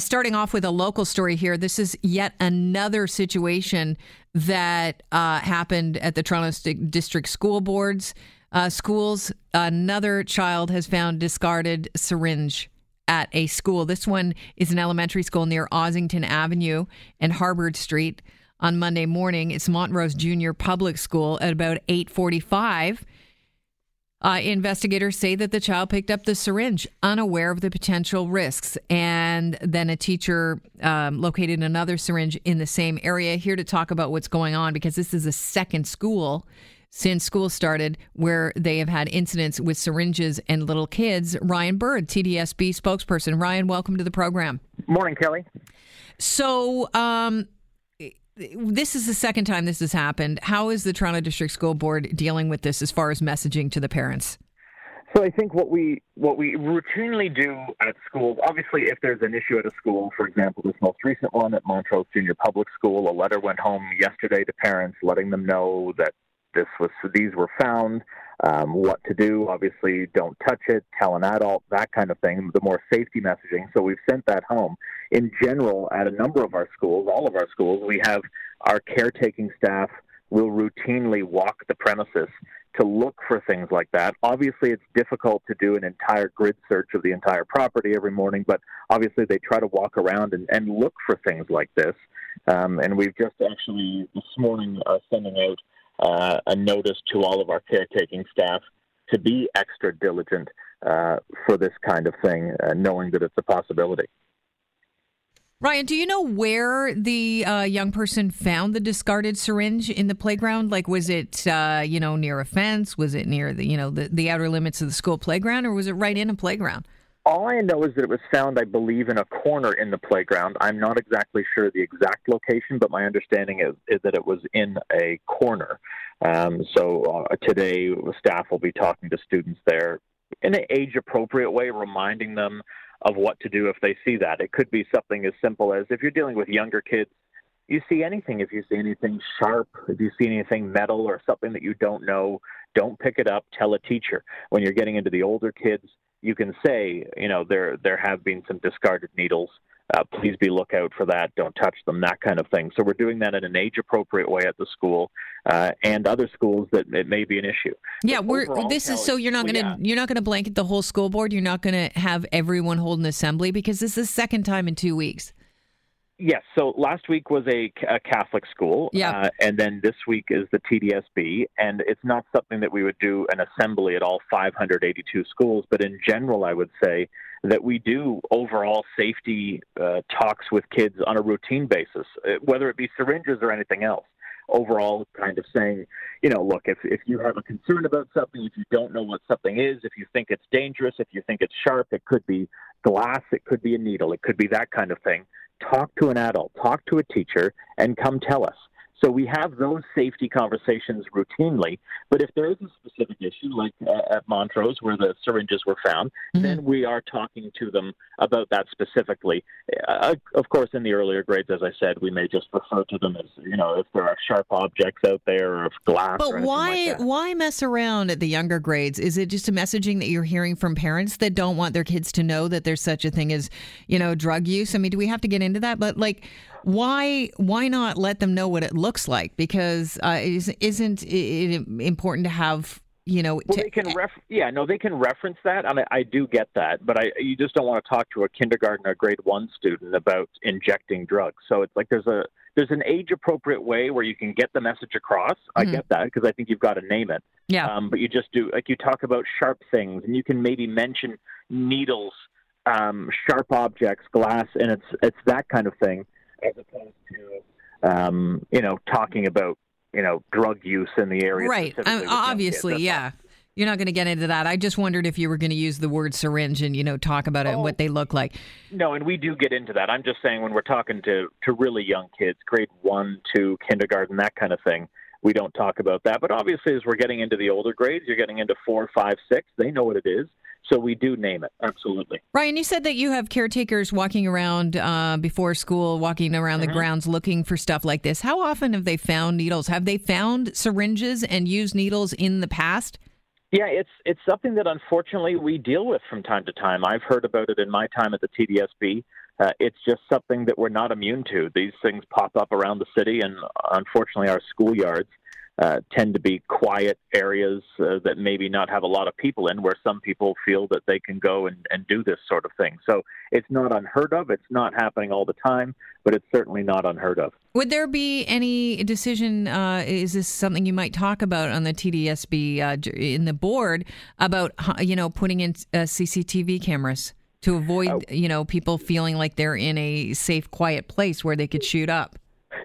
Starting off with a local story here, this is yet another situation that uh, happened at the Toronto St- District School Boards. Uh, schools, another child has found discarded syringe at a school. This one is an elementary school near Ossington Avenue and Harbord Street on Monday morning. It's Montrose Junior Public School at about 845. Uh, investigators say that the child picked up the syringe unaware of the potential risks. And then a teacher um, located another syringe in the same area. Here to talk about what's going on because this is a second school since school started where they have had incidents with syringes and little kids. Ryan Bird, TDSB spokesperson. Ryan, welcome to the program. Morning, Kelly. So, um, this is the second time this has happened. How is the Toronto District School Board dealing with this as far as messaging to the parents? So I think what we what we routinely do at schools, obviously, if there's an issue at a school, for example, this most recent one at Montrose Junior Public School, a letter went home yesterday to parents letting them know that this was these were found, um, what to do. Obviously, don't touch it. Tell an adult that kind of thing. The more safety messaging. So we've sent that home. In general, at a number of our schools, all of our schools, we have our caretaking staff will routinely walk the premises to look for things like that. Obviously, it's difficult to do an entire grid search of the entire property every morning, but obviously they try to walk around and, and look for things like this. Um, and we've just actually this morning uh, sending out uh, a notice to all of our caretaking staff to be extra diligent uh, for this kind of thing, uh, knowing that it's a possibility. Ryan, do you know where the uh, young person found the discarded syringe in the playground? Like, was it uh, you know near a fence? Was it near the you know the, the outer limits of the school playground, or was it right in a playground? All I know is that it was found, I believe, in a corner in the playground. I'm not exactly sure the exact location, but my understanding is, is that it was in a corner. Um, so uh, today, staff will be talking to students there in an age appropriate way, reminding them of what to do if they see that. It could be something as simple as if you're dealing with younger kids, you see anything, if you see anything sharp, if you see anything metal or something that you don't know, don't pick it up, tell a teacher. When you're getting into the older kids, you can say, you know, there there have been some discarded needles. Uh, please be lookout for that. Don't touch them. That kind of thing. So we're doing that in an age appropriate way at the school uh, and other schools that it may be an issue. Yeah, but we're this is so you're not going to yeah. you're not going to blanket the whole school board. You're not going to have everyone hold an assembly because this is the second time in two weeks. Yes. So last week was a, a Catholic school. Yeah. Uh, and then this week is the TDSB. And it's not something that we would do an assembly at all 582 schools. But in general, I would say that we do overall safety uh, talks with kids on a routine basis, uh, whether it be syringes or anything else. Overall, kind of saying, you know, look, if, if you have a concern about something, if you don't know what something is, if you think it's dangerous, if you think it's sharp, it could be glass, it could be a needle, it could be that kind of thing talk to an adult, talk to a teacher, and come tell us. So we have those safety conversations routinely. But if there is a specific issue, like uh, at Montrose where the syringes were found, mm-hmm. then we are talking to them about that specifically. Uh, of course, in the earlier grades, as I said, we may just refer to them as you know if there are sharp objects out there or if glass. But why like why mess around at the younger grades? Is it just a messaging that you're hearing from parents that don't want their kids to know that there's such a thing as you know drug use? I mean, do we have to get into that? But like why why not let them know what it looks like? Because uh, isn't it important to have you know? Well, they can ref- yeah, no, they can reference that, and I, I do get that, but I you just don't want to talk to a kindergarten or grade one student about injecting drugs. So it's like there's a there's an age appropriate way where you can get the message across. Mm-hmm. I get that because I think you've got to name it. Yeah. Um, but you just do like you talk about sharp things, and you can maybe mention needles, um, sharp objects, glass, and it's it's that kind of thing as opposed to um, you know talking about you know drug use in the area. Right. Um, obviously, yeah. You're not going to get into that. I just wondered if you were going to use the word syringe and you know talk about it oh, and what they look like. No, and we do get into that. I'm just saying when we're talking to to really young kids, grade one, two, kindergarten, that kind of thing we don't talk about that. But obviously, as we're getting into the older grades, you're getting into four, five, six. They know what it is. So we do name it, absolutely. Ryan, you said that you have caretakers walking around uh, before school, walking around mm-hmm. the grounds looking for stuff like this. How often have they found needles? Have they found syringes and used needles in the past? Yeah, it's it's something that unfortunately we deal with from time to time. I've heard about it in my time at the TDSB. uh, it's just something that we're not immune to. These things pop up around the city, and unfortunately, our schoolyards uh, tend to be quiet areas uh, that maybe not have a lot of people in, where some people feel that they can go and, and do this sort of thing. So it's not unheard of. It's not happening all the time, but it's certainly not unheard of. Would there be any decision? Uh, is this something you might talk about on the TDSB uh, in the board about you know putting in uh, CCTV cameras to avoid uh, you know people feeling like they're in a safe, quiet place where they could shoot up?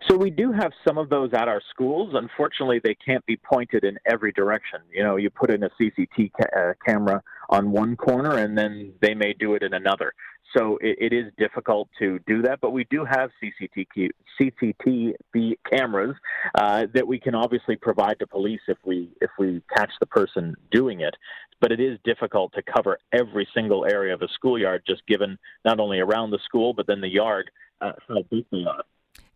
So we do have some of those at our schools. Unfortunately, they can't be pointed in every direction. You know, you put in a CCT ca- uh, camera on one corner, and then they may do it in another. So it, it is difficult to do that. But we do have CCTV, CCTV cameras uh, that we can obviously provide to police if we if we catch the person doing it. But it is difficult to cover every single area of a schoolyard, just given not only around the school but then the yard uh, how.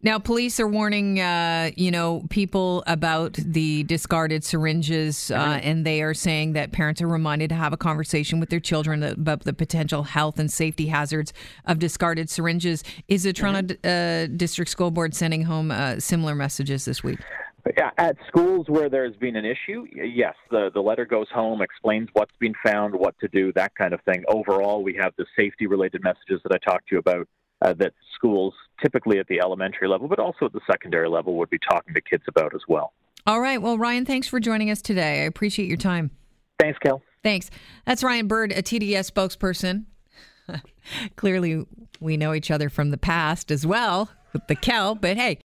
Now, police are warning, uh, you know, people about the discarded syringes, uh, and they are saying that parents are reminded to have a conversation with their children about the potential health and safety hazards of discarded syringes. Is the Toronto uh, District School Board sending home uh, similar messages this week? At schools where there's been an issue, yes, the, the letter goes home, explains what's been found, what to do, that kind of thing. Overall, we have the safety related messages that I talked to you about uh, that schools, typically at the elementary level, but also at the secondary level, would be talking to kids about as well. All right. Well, Ryan, thanks for joining us today. I appreciate your time. Thanks, Kel. Thanks. That's Ryan Bird, a TDS spokesperson. Clearly, we know each other from the past as well with the Kel, but hey,